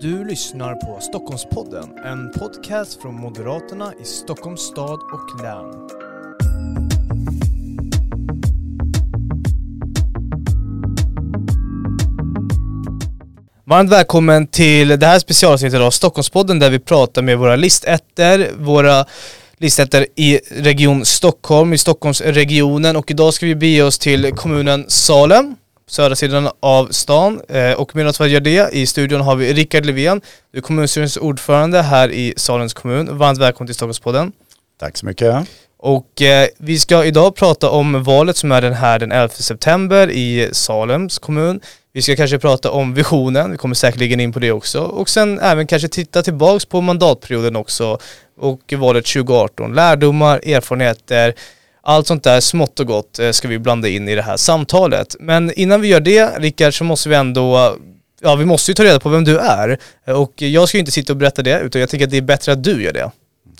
Du lyssnar på Stockholmspodden, en podcast från Moderaterna i Stockholms stad och län. Varmt välkommen till det här specialavsnittet av Stockholmspodden där vi pratar med våra listetter, våra listetter i Region Stockholm, i Stockholmsregionen och idag ska vi bege oss till kommunen Salem södra sidan av stan. Eh, och medan vi gör det, i studion har vi Rickard Levén, du är kommunstyrelsens ordförande här i Salens kommun. Varmt välkommen till Stockholmspodden. Tack så mycket. Och eh, vi ska idag prata om valet som är den här den 11 september i Salems kommun. Vi ska kanske prata om visionen, vi kommer säkerligen in på det också. Och sen även kanske titta tillbaks på mandatperioden också och valet 2018. Lärdomar, erfarenheter, allt sånt där smått och gott eh, ska vi blanda in i det här samtalet. Men innan vi gör det, Rickard, så måste vi ändå Ja, vi måste ju ta reda på vem du är. Eh, och jag ska ju inte sitta och berätta det, utan jag tänker att det är bättre att du gör det.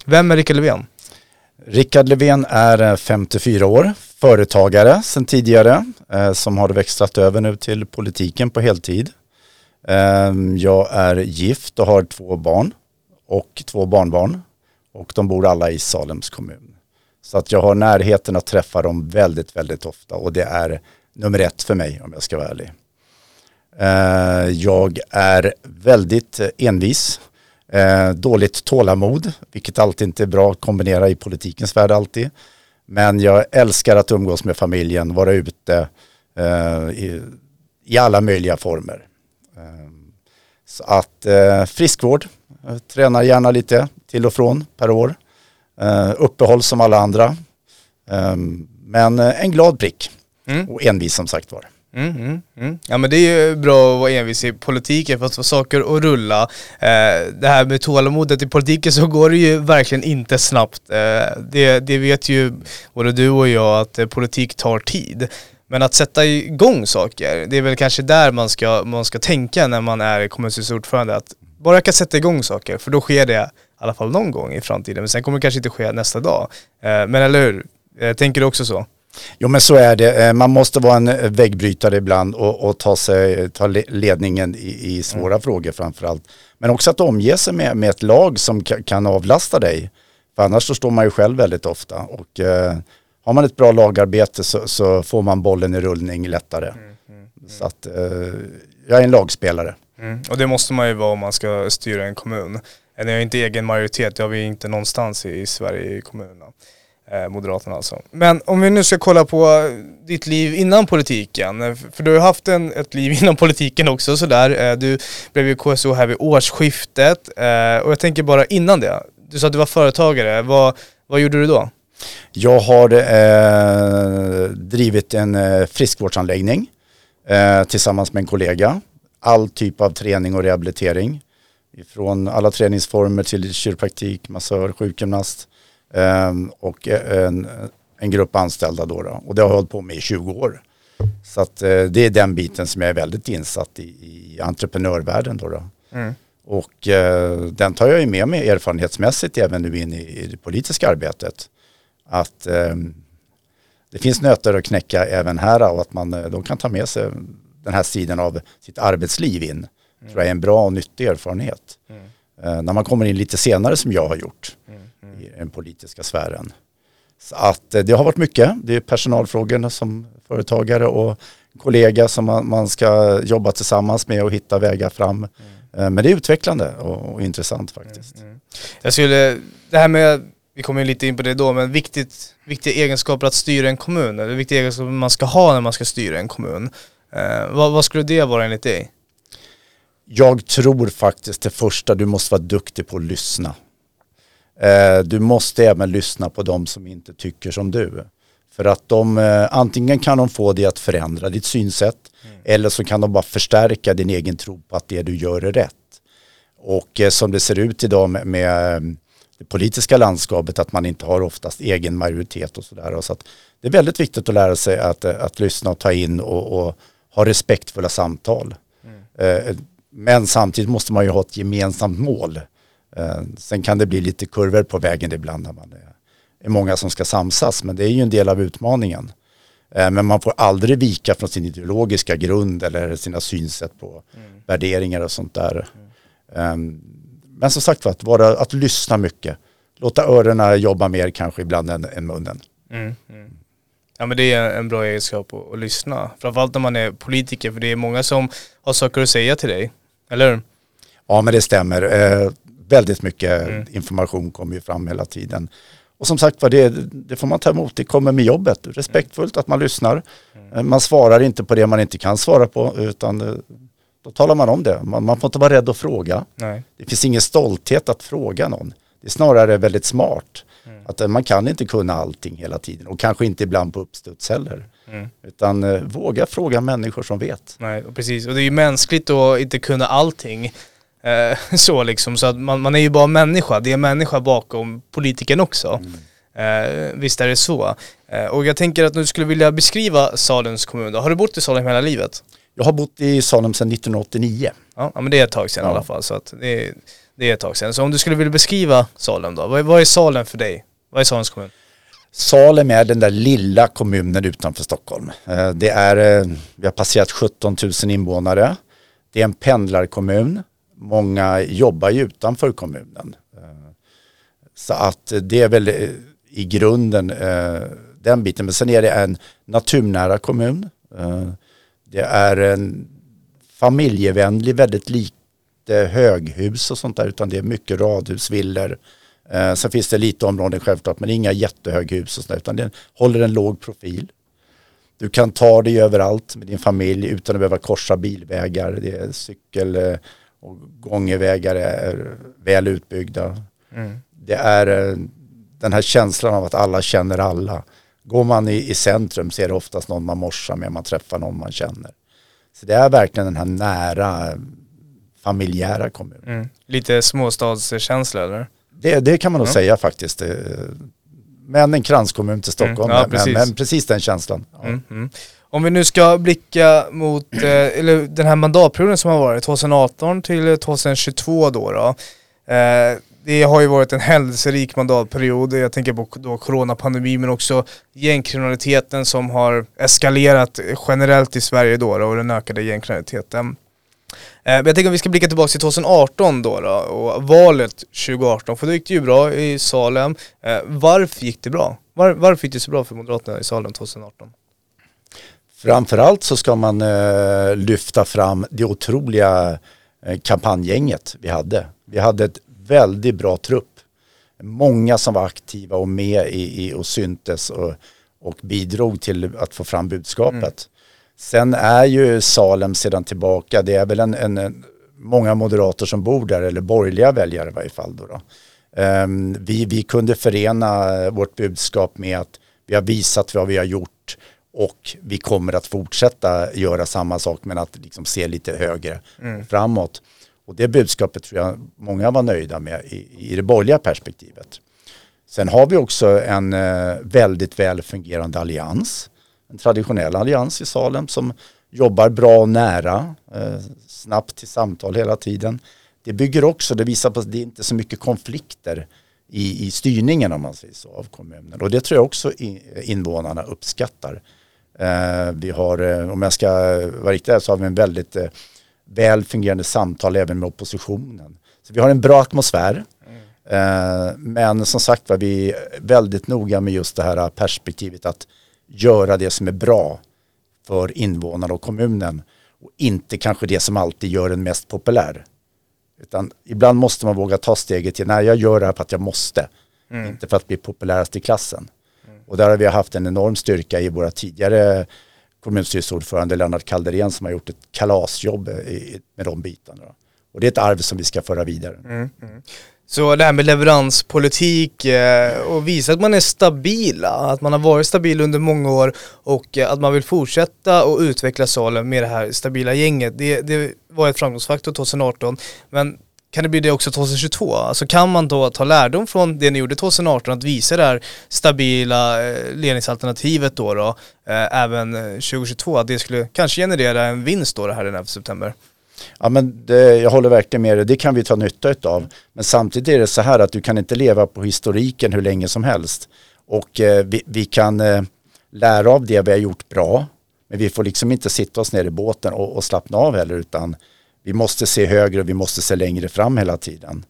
Vem är Rickard Löfven? Rickard Löfven är eh, 54 år, företagare sedan tidigare, eh, som har växlat över nu till politiken på heltid. Jag är gift och har två barn och två barnbarn och de bor alla i Salems kommun. Så att jag har närheten att träffa dem väldigt, väldigt ofta och det är nummer ett för mig om jag ska vara ärlig. Eh, jag är väldigt envis, eh, dåligt tålamod, vilket alltid inte är bra att kombinera i politikens värld alltid. Men jag älskar att umgås med familjen, vara ute eh, i, alla möjliga former. Så att friskvård, tränar gärna lite till och från per år. Uh, uppehåll som alla andra. Um, men uh, en glad prick mm. och envis som sagt var. Mm, mm, mm. Ja men det är ju bra att vara envis i politiken för att få saker att rulla. Eh, det här med tålamodet i politiken så går det ju verkligen inte snabbt. Eh, det, det vet ju både du och jag att eh, politik tar tid. Men att sätta igång saker, det är väl kanske där man ska, man ska tänka när man är kommunstyrelseordförande. Att bara jag kan sätta igång saker, för då sker det i alla fall någon gång i framtiden. Men sen kommer det kanske inte ske nästa dag. Eh, men eller hur? Eh, tänker du också så? Jo men så är det. Eh, man måste vara en väggbrytare ibland och, och ta, sig, ta ledningen i, i svåra mm. frågor framförallt. Men också att omge sig med, med ett lag som kan avlasta dig. För annars så står man ju själv väldigt ofta. Och eh, har man ett bra lagarbete så, så, får man bollen i rullning lättare. Mm, mm, mm. så att eh, jag är en lagspelare. Mm. Och det måste man ju vara om man ska styra en kommun. Eh, ni har inte egen majoritet, det har vi inte någonstans i, Sverige i kommunerna. Eh, Moderaterna alltså. Men om vi nu ska kolla på eh, ditt liv innan politiken, eh, för du har haft en, ett liv inom politiken också sådär. Eh, du blev ju KSO här vid årsskiftet eh, och jag tänker bara innan det, du sa att du var företagare, vad, vad gjorde du då? Jag har eh, drivit en eh, friskvårdsanläggning eh, tillsammans med en kollega. All typ av träning och rehabilitering. Från alla träningsformer till kiropraktik, massör, sjukgymnast ehm, och en, en grupp anställda då, då. Och det har jag hållit på med i 20 år. Så att eh, det är den biten som jag är väldigt insatt i, i entreprenörvärlden då. då. Mm. Och eh, den tar jag ju med mig erfarenhetsmässigt även nu in i, i det politiska arbetet. Att eh, det finns nötter att knäcka även här och att man eh, de kan ta med sig den här sidan av sitt arbetsliv in. Mm. tror jag är en bra och nyttig erfarenhet. Mm. När man kommer in lite senare som jag har gjort mm. i den politiska sfären. Så att eh, det har varit mycket. Det är personalfrågorna som företagare och kollega som man, man, ska jobba tillsammans med och hitta vägar fram. Uh, men det är utvecklande och, och intressant faktiskt. Mm, mm. Jag skulle, det här med vi kommer lite in på det då, men viktigt, viktiga egenskaper att styra en kommun, eller viktiga egenskaper man ska ha när man ska styra en kommun. Eh, vad, vad, skulle det vara enligt dig? Jag tror faktiskt det första, du måste vara duktig på att lyssna. Eh, du måste även lyssna på de som inte tycker som du. För att de, eh, antingen kan de få dig att förändra ditt synsätt mm. eller så kan de bara förstärka din egen tro på att det du gör är rätt. Och eh, som det ser ut idag med, med det politiska landskapet att man inte har oftast egen majoritet och sådär. Så det är väldigt viktigt att lära sig att, att lyssna och ta in och, och ha respektfulla samtal. Mm. Men samtidigt måste man ju ha ett gemensamt mål. Eh, sen kan det bli lite kurvor på vägen ibland när man är många som ska samsas, men det är ju en del av utmaningen. Eh, men man får aldrig vika från sin ideologiska grund eller sina synsätt på mm. värderingar och sånt där. Um, men som sagt att, vara, att lyssna mycket. Låta öronen jobba mer kanske ibland än, än munnen. Mm, mm. Ja men det är en bra egenskap att, att lyssna. Framförallt när man är politiker för det är många som har saker att säga till dig. Eller hur? Ja men det stämmer. Eh, väldigt mycket mm. information kommer ju fram hela tiden. Och som sagt var, det, det, får man ta emot. Det kommer med jobbet. Respektfullt att man lyssnar. Mm. Eh, man svarar inte på det man inte kan svara på utan eh, då talar man om det. Man, man får inte vara rädd att fråga. Nej. Det finns ingen stolthet att fråga någon. Det är snarare väldigt smart. Mm. Att eh, man kan inte kunna allting hela tiden och kanske inte ibland på uppstuds heller. Mm. Utan eh, våga fråga människor som vet. Nej, precis. Och det är ju mänskligt att inte kunna allting. Eh, så liksom, så att man, man, är ju bara människa. Det är människa bakom politiken också. Mm. Eh, visst är det så. Eh, och jag tänker att du skulle vilja beskriva Salems kommun då. Har du bott i Salem hela livet? Jag har bott i Salem sedan 1989. Ja, men det är ett tag sedan ja. i alla fall. Så att det, är, det är ett tag sedan. Så om du skulle vilja beskriva Salem då, vad, vad är Salem för dig? Vad är Salems kommun? Salem är den där lilla kommunen utanför Stockholm. Eh, det är, eh, vi har passerat 17 000 invånare. Det är en pendlarkommun. Många jobbar ju utanför kommunen. Eh, så att det är väl i grunden den biten. Men sen är det en naturnära kommun. Det är en familjevänlig, väldigt lite höghus och sånt där utan det är mycket radhus, villor. Eh, sen finns det lite områden självklart men inga jättehöghus och sånt där utan det håller en låg profil. Du kan ta dig överallt med din familj utan att behöva korsa bilvägar. Det är cykel eh, och gångvägar är väl utbyggda. Mm. Det är eh, den här känslan av att alla känner alla. Går man i, i centrum så är det oftast någon man morsar med, man träffar någon man känner. Så det är verkligen den här nära familjära kommunen. Mm. Lite småstadskänsla eller? Det, det kan man nog mm. säga faktiskt. Eh, men en kranskommun till Stockholm, mm. ja, precis. Men, men, precis den känslan. Mm, mm. Om vi nu ska blicka mot eh, eller den här mandatperioden som har varit, 2018 till 2022 då. då eh, det har ju varit en händelserik mandatperiod. Jag tänker på då coronapandemin men också gängkriminaliteten som har eskalerat generellt i Sverige då, då och den ökade gängkriminaliteten. Eh, jag tänker att vi ska blicka tillbaka till 2018 då, då och valet 2018 för då gick det ju bra i Salem. Eh, varför gick det bra? Var, varför gick det så bra för Moderaterna i Salem 2018? Framförallt så ska man eh, lyfta fram det otroliga eh, kampanjgänget vi hade. Vi hade ett väldigt bra trupp. Många som var aktiva och med i, i och syntes och, och bidrog till att få fram budskapet. Mm. Sen är ju Salem sedan tillbaka, det är väl en, en, många moderater som bor där, eller borgerliga väljare i varje fall. Då, då. Um, vi, vi kunde förena vårt budskap med att vi har visat vad vi har gjort och vi kommer att fortsätta göra samma sak men att liksom se lite högre mm. framåt. Och det budskapet tror jag många var nöjda med i, i det borgerliga perspektivet. Sen har vi också en eh, väldigt väl fungerande allians. En traditionell allians i Salem som jobbar bra och nära, eh, snabbt till samtal hela tiden. Det bygger också, det visar på att det inte är så mycket konflikter i, i styrningen om man säger så av kommunen. Och det tror jag också invånarna uppskattar. Eh, vi har, eh, om jag ska vara riktig så har vi en väldigt eh, väl fungerande samtal även med oppositionen. Så vi har en bra atmosfär. Mm. Men som sagt var vi är väldigt noga med just det här perspektivet att göra det som är bra för invånarna och kommunen och inte kanske det som alltid gör en mest populär. Utan ibland måste man våga ta steget till, nej jag gör det här för att jag måste, mm. inte för att bli populärast i klassen. Mm. Och där har vi haft en enorm styrka i våra tidigare kommunstyrelseordförande Lennart Kalderén som har gjort ett kalasjobb med de bitarna. Och det är ett arv som vi ska föra vidare. Mm, mm. Så det här med leveranspolitik eh, och visa att man är stabila, eh, att man har varit stabil under många år och eh, att man vill fortsätta och utveckla Salem med det här stabila gänget. Det, det var ett framgångsfaktor 2018 men kan det bli det också 2022? Alltså kan man då ta lärdom från det ni gjorde 2018 att visa det här stabila ledningsalternativet då, då även 2022 att det skulle kanske generera en vinst då det här den 11 september? Ja, men det, jag håller verkligen med dig, det kan vi ta nytta av. Men samtidigt är det så här att du kan inte leva på historiken hur länge som helst. Och eh, vi, vi, kan eh, lära av det vi har gjort bra, men vi får liksom inte sitta oss ner i båten och, och slappna av heller utan Vi måste se högre och vi måste se längre fram hela tiden.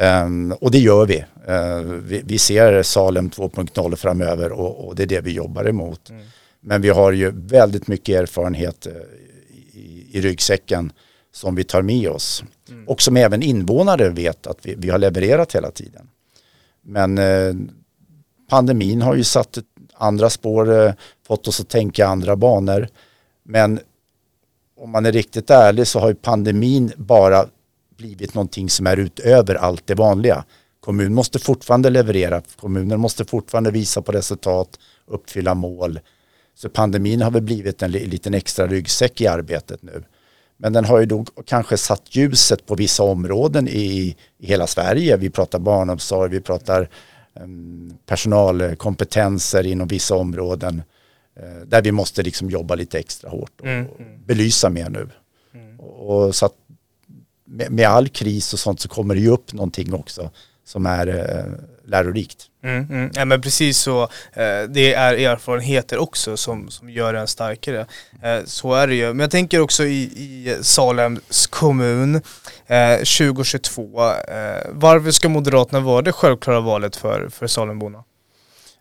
Um, och det gör vi. Uh, vi. vi. ser Salem 2.0 framöver och, och, det är det vi jobbar emot. Mm. Men vi har ju väldigt mycket erfarenhet uh, i, i ryggsäcken som vi tar med oss. Mm. Och som även invånare vet att vi, vi har levererat hela tiden. Men uh, pandemin har ju satt andra spår, fått oss att tänka andra banor. Men om man är riktigt ärlig så har ju pandemin bara blivit någonting som är utöver allt det vanliga. Kommunen måste fortfarande leverera, kommunen måste fortfarande visa på resultat, uppfylla mål. Så pandemin har väl blivit en liten extra ryggsäck i arbetet nu. Men den har ju då kanske satt ljuset på vissa områden i, i hela Sverige. Vi pratar barnomsorg, vi pratar um, personalkompetenser inom vissa områden. Uh, där vi måste liksom jobba lite extra hårt och, mm. mm. belysa mer nu. Mm. Och, och så att med, med, all kris och sånt så kommer det ju upp någonting också som är eh, lärorikt. Mm, mm. Ja, men precis så, eh, det är erfarenheter också som, som gör en starkare. Eh, så är det ju. Men jag tänker också i, i Salems kommun eh, 2022, eh, varför ska Moderaterna vara det självklara valet för, för Salemborna?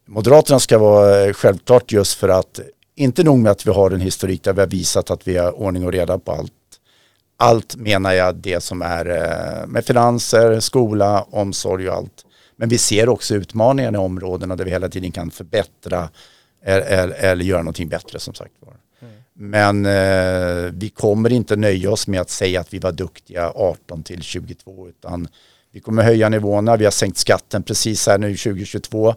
Moderaterna ska vara eh, självklart just för att inte nog med att vi har en historik där vi har visat att vi har ordning och reda på allt allt menar jag det som är eh, med finanser, skola, omsorg och allt. Men vi ser också utmaningar i områdena där vi hela tiden kan förbättra eller, eller göra någonting bättre som sagt var. Mm. Men eh, vi kommer inte nöja oss med att säga att vi var duktiga 18 till 22 utan vi kommer höja nivåerna. Vi har sänkt skatten precis här nu 2022.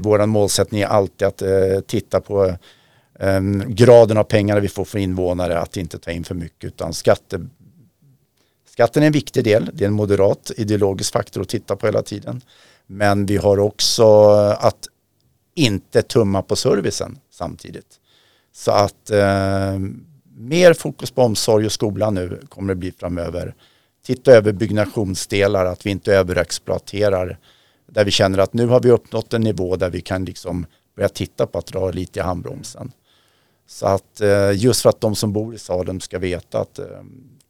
Vår målsättning är alltid att eh, titta på um, graden av pengar vi får för invånare, att inte ta in för mycket utan skatte, Skatten är en viktig del, det är en moderat ideologisk faktor att titta på hela tiden. Men vi har också att inte tumma på servicen samtidigt. Så att eh, mer fokus på omsorg och skola nu kommer det bli framöver. Titta över byggnationsdelar, att vi inte överexploaterar. Där vi känner att nu har vi uppnått en nivå där vi kan liksom börja titta på att dra lite i handbromsen. Så att eh, just för att de som bor i Salem ska veta att eh,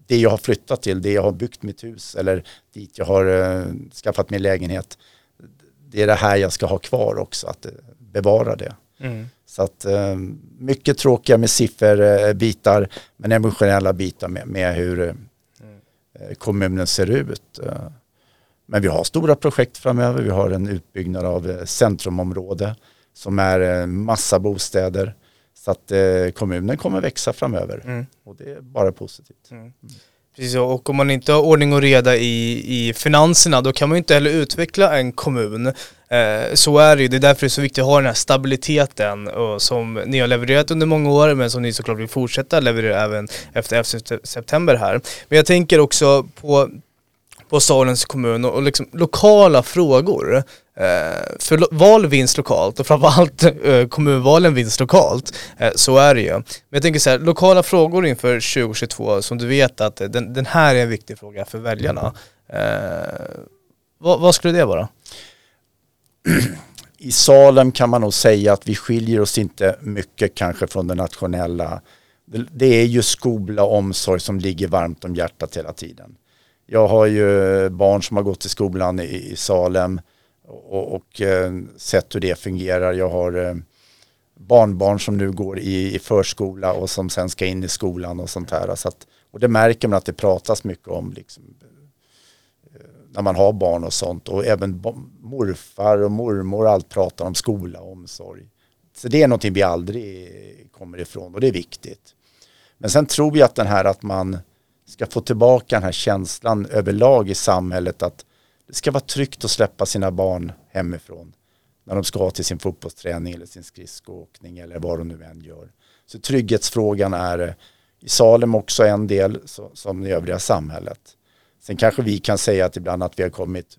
det jag har flyttat till, det jag har byggt mitt hus eller dit jag har uh, skaffat min lägenhet. Det är det här jag ska ha kvar också, att uh, bevara det. Mm. Så att uh, mycket tråkiga med sifferbitar men emotionella bitar med, med hur mm. kommunen ser ut. Men vi har stora projekt framöver. Vi har en utbyggnad av centrumområde som är massa bostäder. Så att eh, kommunen kommer växa framöver mm. och det är bara positivt. Mm. Precis, och om man inte har ordning och reda i, i finanserna då kan man inte heller utveckla en kommun. Eh, så är det ju, det är därför det är så viktigt att ha den här stabiliteten och som ni har levererat under många år men som ni såklart vill fortsätta leverera även efter 11 september här. Men jag tänker också på på Salens kommun och, och liksom lokala frågor. Eh, för val vinns lokalt och framförallt eh, kommunvalen vinns lokalt. Eh, så är det ju. Men jag tänker så här, lokala frågor inför 2022 som du vet att eh, den, den här är en viktig fråga för väljarna. Vad, vad skulle det vara? I Salem kan man nog säga att vi skiljer oss inte mycket kanske från det nationella. Det är ju skola och omsorg som ligger varmt om hjärtat hela tiden. Jag har ju barn som har gått i skolan i, i Salem och, och eh, sett hur det fungerar. Jag har eh, barnbarn som nu går i, i, förskola och som sen ska in i skolan och sånt här. Så att, och det märker man att det pratas mycket om liksom, eh, när man har barn och sånt och även morfar och mormor och allt pratar om skola och omsorg. Så det är någonting vi aldrig kommer ifrån och det är viktigt. Men sen tror jag att den här att man ska få tillbaka den här känslan överlag i samhället att det ska vara tryggt att släppa sina barn hemifrån när de ska till sin fotbollsträning eller sin skridskoåkning eller vad de nu än gör. Så trygghetsfrågan är i Salem också en del som i övriga samhället. Sen kanske vi kan säga att ibland att vi har kommit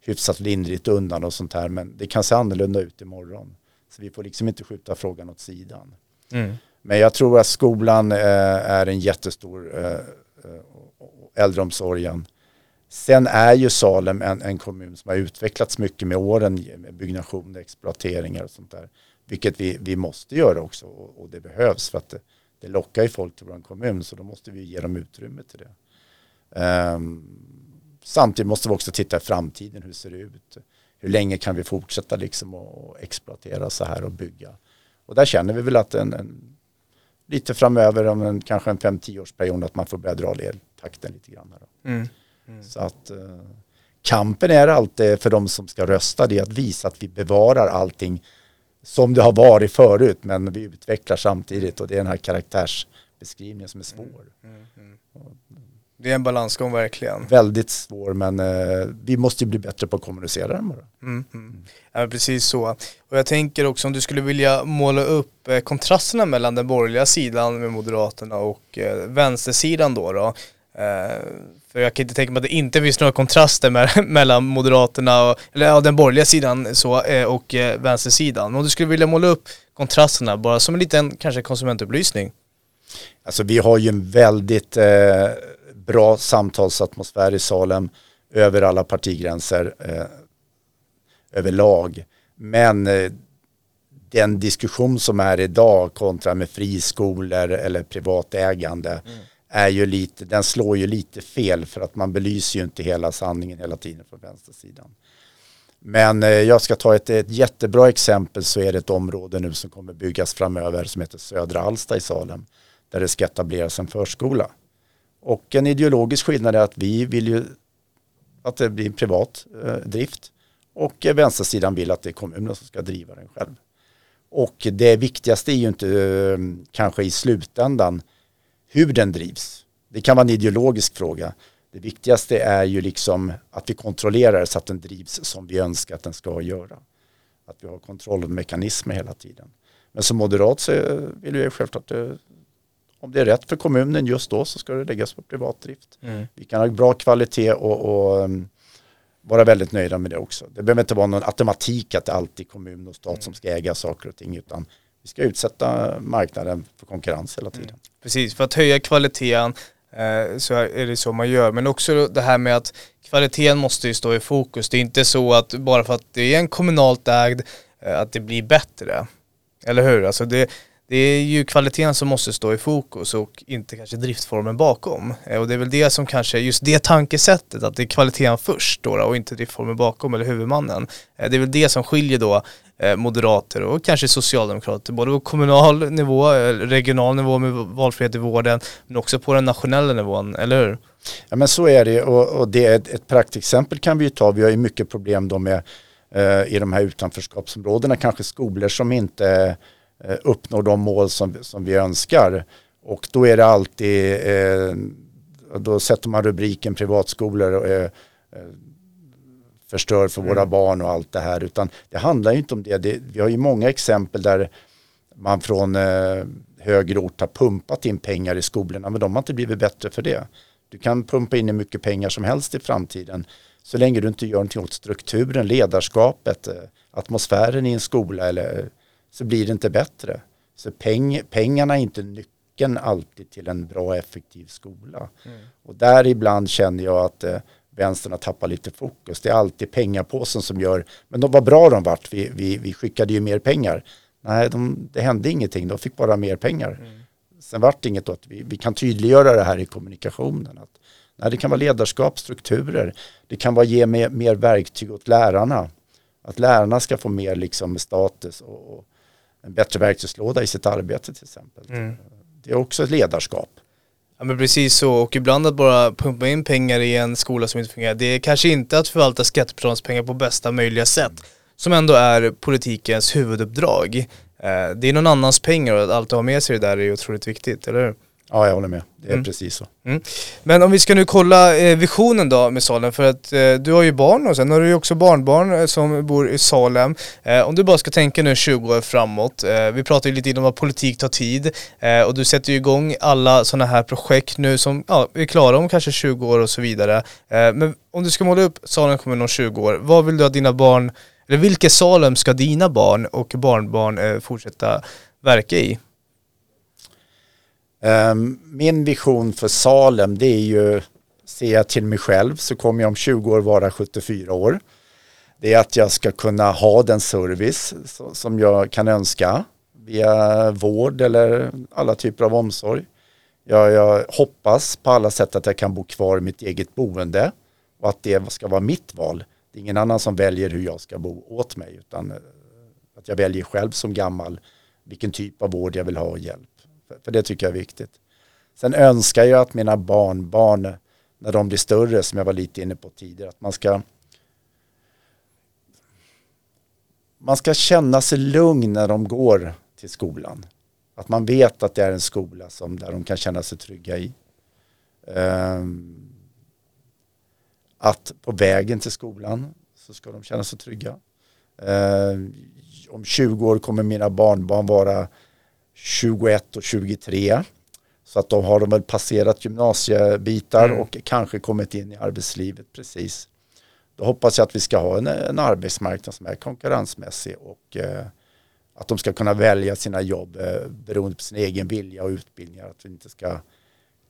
hyfsat lindrigt undan och sånt här men det kan se annorlunda ut imorgon. Så vi får liksom inte skjuta frågan åt sidan. Mm. Men jag tror att skolan eh, är en jättestor eh, Eh, äldreomsorgen. Sen är ju Salem en, en, kommun som har utvecklats mycket med åren med byggnation, exploateringar och sånt där. Vilket vi, vi måste göra också och, och det behövs för att det, det lockar ju folk till vår kommun så då måste vi ge dem utrymme till det. Um, samtidigt måste vi också titta i framtiden, hur ser det ut? Hur länge kan vi fortsätta liksom att exploatera så här och bygga? Och där känner vi väl att en, en lite framöver, om en, kanske en 5-10 årsperiod, att man får börja dra ner takten lite grann. Mm. Mm. Så att uh, kampen är alltid för de som ska rösta, det är att visa att vi bevarar allting som det har varit förut, men vi utvecklar samtidigt och det är den här karaktärsbeskrivningen som är svår. Mm. mm, mm. Det är en balansgång verkligen. Väldigt svår men eh, vi måste ju bli bättre på att kommunicera den bara. Mm, mm. Ja, precis så. Och jag tänker också om du skulle vilja måla upp eh, kontrasterna mellan den borgerliga sidan med Moderaterna och eh, vänstersidan då. då. Eh, för jag kan inte tänka mig att det inte finns några kontraster med, mellan Moderaterna, och, eller ja, den borgerliga sidan så, eh, och eh, vänstersidan. Men om du skulle vilja måla upp kontrasterna bara som en liten kanske konsumentupplysning. Alltså vi har ju en väldigt eh, bra samtalsatmosfär i Salem över alla partigränser eh, överlag. Men eh, den diskussion som är idag kontra med friskolor eller privatägande mm är ju lite, den slår ju lite fel för att man belyser ju inte hela sanningen hela tiden från vänstersidan. Men eh, jag ska ta ett, ett jättebra exempel så är det ett område nu som kommer byggas framöver som heter Södra Alsta i Salem där det ska etableras en förskola. Och en ideologisk skillnad är att vi vill ju att det blir privat eh, drift och vänstersidan vill att det är kommunen som ska driva den själv. Och det viktigaste är ju inte eh, kanske i slutändan hur den drivs. Det kan vara en ideologisk fråga. Det viktigaste är ju liksom att vi kontrollerar så att den drivs som vi önskar att den ska göra. Att vi har kontrollmekanismer hela tiden. Men som moderat så vill jag självklart eh, om det är rätt för kommunen just då så ska det läggas på privatdrift. Mm. Vi kan ha bra kvalitet och, och um, vara väldigt nöjda med det också. Det behöver inte vara någon automatik att det alltid är kommun och stat mm. som ska äga saker och ting utan vi ska utsätta marknaden för konkurrens hela tiden. Mm. Precis, för att höja kvaliteten eh, så är det så man gör. Men också det här med att kvaliteten måste ju stå i fokus. Det är inte så att bara för att det är en kommunalt ägd eh, att det blir bättre. Eller hur? Alltså det, det är ju kvaliteten som måste stå i fokus och inte kanske driftformen bakom. Eh, och det är väl det som kanske, just det tankesättet, att det är kvaliteten först då, och inte driftformen bakom eller huvudmannen. Eh, det är väl det som skiljer då eh, moderater och kanske socialdemokrater, både på kommunal nivå, regional nivå med valfrihet i vården, men också på den nationella nivån, eller hur? Ja men så är det och, och det är ett, ett praktexempel kan vi ju ta, vi har ju mycket problem då med eh, i de här utanförskapsområdena, kanske skolor som inte Eh, uppnår de mål som, som vi önskar. Och då är det alltid, eh, då sätter man rubriken privatskolor eh, eh, förstör för mm. våra barn och allt det här. Utan det handlar ju inte om det. det vi har ju många exempel där man från eh, högre ort har pumpat in pengar i skolorna men de har inte blivit bättre för det. Du kan pumpa in hur mycket pengar som helst i framtiden så länge du inte gör någonting åt strukturen, ledarskapet, eh, atmosfären i en skola eller så blir det inte bättre. Så peng, pengarna är inte nyckeln alltid till en bra effektiv skola. Mm. Och där ibland känner jag att eh, vänstern har tappat lite fokus. Det är alltid pengapåsen som gör, men de var bra de vart, vi, vi, vi skickade ju mer pengar. Nej, de, det hände ingenting, de fick bara mer pengar. Mm. Sen vart det inget att vi, vi kan tydliggöra det här i kommunikationen. Att, nej, det kan vara ledarskap, strukturer, det kan vara ge mer, mer verktyg åt lärarna. Att lärarna ska få mer liksom status och, och en bättre verktygslåda i sitt arbete till exempel. Mm. Det är också ett ledarskap. Ja men precis så och ibland att bara pumpa in pengar i en skola som inte fungerar det är kanske inte att förvalta skattebetalarnas pengar på bästa möjliga sätt som ändå är politikens huvuduppdrag. Eh, det är någon annans pengar och att alltid ha med sig det där är otroligt viktigt, eller hur? Ja, jag håller med. Det är mm. precis så. Mm. Men om vi ska nu kolla eh, visionen då med Salem, för att eh, du har ju barn och sen har du ju också barnbarn eh, som bor i Salem. Om du bara ska tänka nu 20 år framåt, vi pratade ju lite om att politik tar tid och du sätter ju igång alla sådana här projekt nu som ja, är klara om kanske 20 år och så vidare. men om du ska måla upp Salem kommun om 20 år, vad vill du att dina barn, eller vilket Salem ska dina barn och barnbarn fortsätta verka i? Ehm, min vision för Salem det är ju, ser jag till mig själv så kommer jag om 20 år vara 74 år. Det är att jag ska kunna ha den service som jag kan önska via vård eller alla typer av omsorg. Jag, jag hoppas på alla sätt att jag kan bo kvar i mitt eget boende och att det ska vara mitt val. Det är ingen annan som väljer hur jag ska bo åt mig utan att jag väljer själv som gammal vilken typ av vård jag vill ha och hjälp. För det tycker jag är viktigt. Sen önskar jag att mina barnbarn, när de blir större, som jag var lite inne på tidigare, att man ska man ska känna sig lugn när de går till skolan. Att man vet att det är en skola som, där de kan känna sig trygga i. Um, att på vägen till skolan så ska de känna sig trygga. Uh, om 20 år kommer mina barnbarn vara 21 och 23. Så att då har de väl passerat gymnasiebitar mm. och kanske kommit in i arbetslivet precis. Då hoppas jag att vi ska ha en, en arbetsmarknad som är konkurrensmässig och eh, att de ska kunna välja sina jobb eh, beroende på sin egen vilja och utbildningar. Att vi inte ska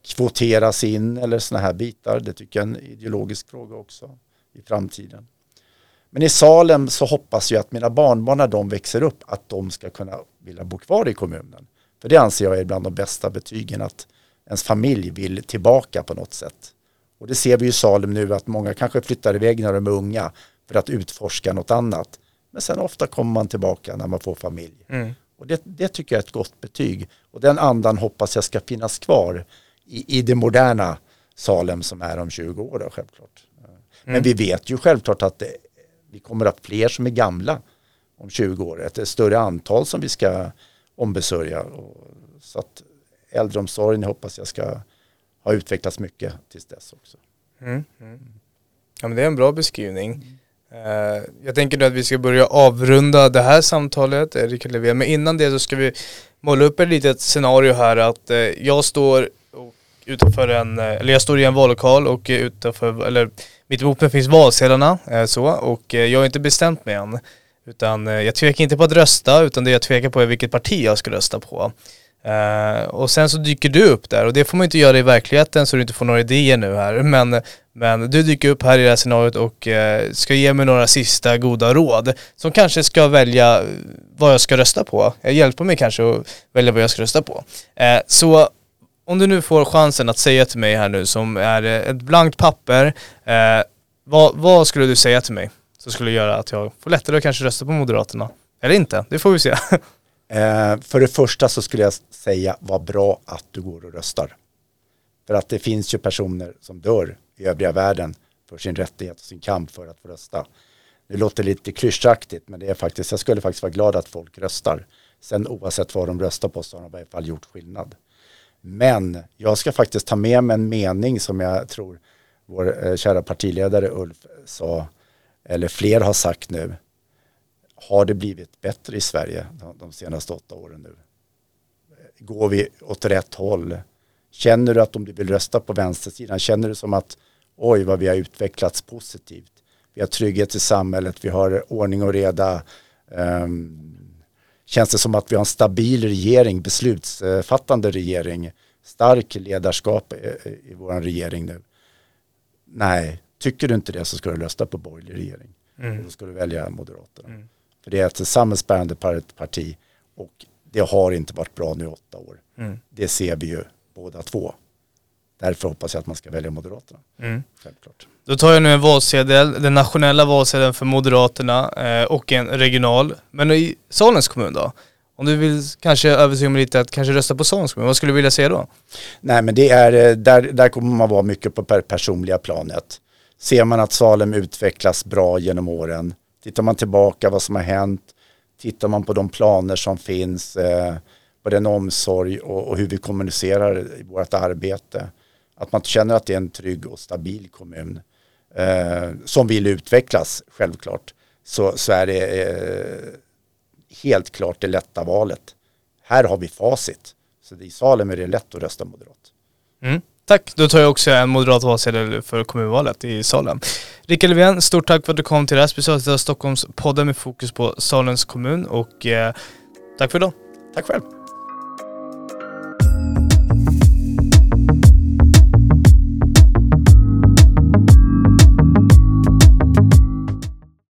kvoteras in eller sådana här bitar. Det tycker jag är en ideologisk fråga också i framtiden. Men i Salem så hoppas jag att mina barnbarn när de växer upp att de ska kunna vilja bo kvar i kommunen. För det anser jag är bland de bästa betygen att ens familj vill tillbaka på något sätt. Och det ser vi i Salem nu att många kanske flyttar iväg när de är unga för att utforska något annat. Men sen ofta kommer man tillbaka när man får familj. Mm. Och det, det, tycker jag är ett gott betyg. Och den andan hoppas jag ska finnas kvar i, i det moderna Salem som är om 20 år då, självklart. Mm. Men vi vet ju självklart att det, vi kommer att ha fler som är gamla om 20 år. Ett större antal som vi ska ombesörja. Och, så att äldreomsorgen hoppas jag ska ha utvecklats mycket tills dess också. Mm, mm. Ja men det är en bra beskrivning. Uh, jag tänker nu att vi ska börja avrunda det här samtalet, Erik Levén. Men innan det så ska vi måla upp ett litet scenario här att uh, jag står utanför en, eh, eller jag står i en vallokal och utanför, eller mitt emot mig finns valsedlarna eh, så och eh, jag har inte bestämt mig än. Utan jag tvekar inte på att rösta utan det jag tvekar på är vilket parti jag ska rösta på. Uh, och sen så dyker du upp där och det får man inte göra i verkligheten så du inte får några idéer nu här. Men, men du dyker upp här i det här scenariot och uh, ska ge mig några sista goda råd som kanske ska välja vad jag ska rösta på. Jag hjälper mig kanske att välja vad jag ska rösta på. Uh, så om du nu får chansen att säga till mig här nu som är eh, ett blankt papper, eh, vad, vad skulle du säga till mig? som skulle göra att jag får lättare att kanske rösta på Moderaterna. Eller inte, det får vi se. Eh, för det första så skulle jag säga vad bra att du går och röstar. För att det finns ju personer som dör i övriga världen för sin rättighet och sin kamp för att få rösta. Det låter lite klyschaktigt men det är faktiskt, jag skulle faktiskt vara glad att folk röstar. Sen oavsett vad de röstar på så har de i alla fall gjort skillnad. Men jag ska faktiskt ta med mig en mening som jag tror vår eh, kära partiledare Ulf sa, eller fler har sagt nu har det blivit bättre i Sverige de, de senaste åtta åren nu? Går vi åt rätt håll? Känner du att om du vill rösta på vänstersidan, känner du som att oj vad vi har utvecklats positivt. Vi har trygghet i samhället, vi har ordning och reda. Um, känns det som att vi har en stabil regering, beslutsfattande regering, stark ledarskap i, i vår regering nu. Nej, tycker du inte det så ska du rösta på borgerlig regering. Mm. Då ska du välja Moderaterna. Mm. För det är ett samhällsbärande parti och det har inte varit bra nu i åtta år. Mm. Det ser vi ju båda två. Därför hoppas jag att man ska välja Moderaterna. Mm. Självklart. Då tar jag nu en valsedel, den nationella valsedeln för Moderaterna eh, och en regional. Men i Salens kommun då? Om du vill kanske övertyga mig lite att kanske rösta på Salens kommun, vad skulle du vilja säga då? Nej men det är, eh, där, där kommer man vara mycket på personliga planet. Ser man att Salem utvecklas bra genom åren Tittar man tillbaka vad som har hänt, tittar man på de planer som finns, eh, på den omsorg och, och, hur vi kommunicerar i vårt arbete. Att man känner att det är en trygg och stabil kommun eh, som vill utvecklas självklart. Så, så är det eh, helt klart det lätta valet. Här har vi facit. Så i Salem är det lätt att rösta moderat. Mm. Tack, då tar jag också en moderat valsedel för kommunvalet i Salem. Rickard Löfven, stort tack för att du kom till det här specialet av Stockholmspodden med fokus på Salens kommun och eh, tack för idag. Tack själv.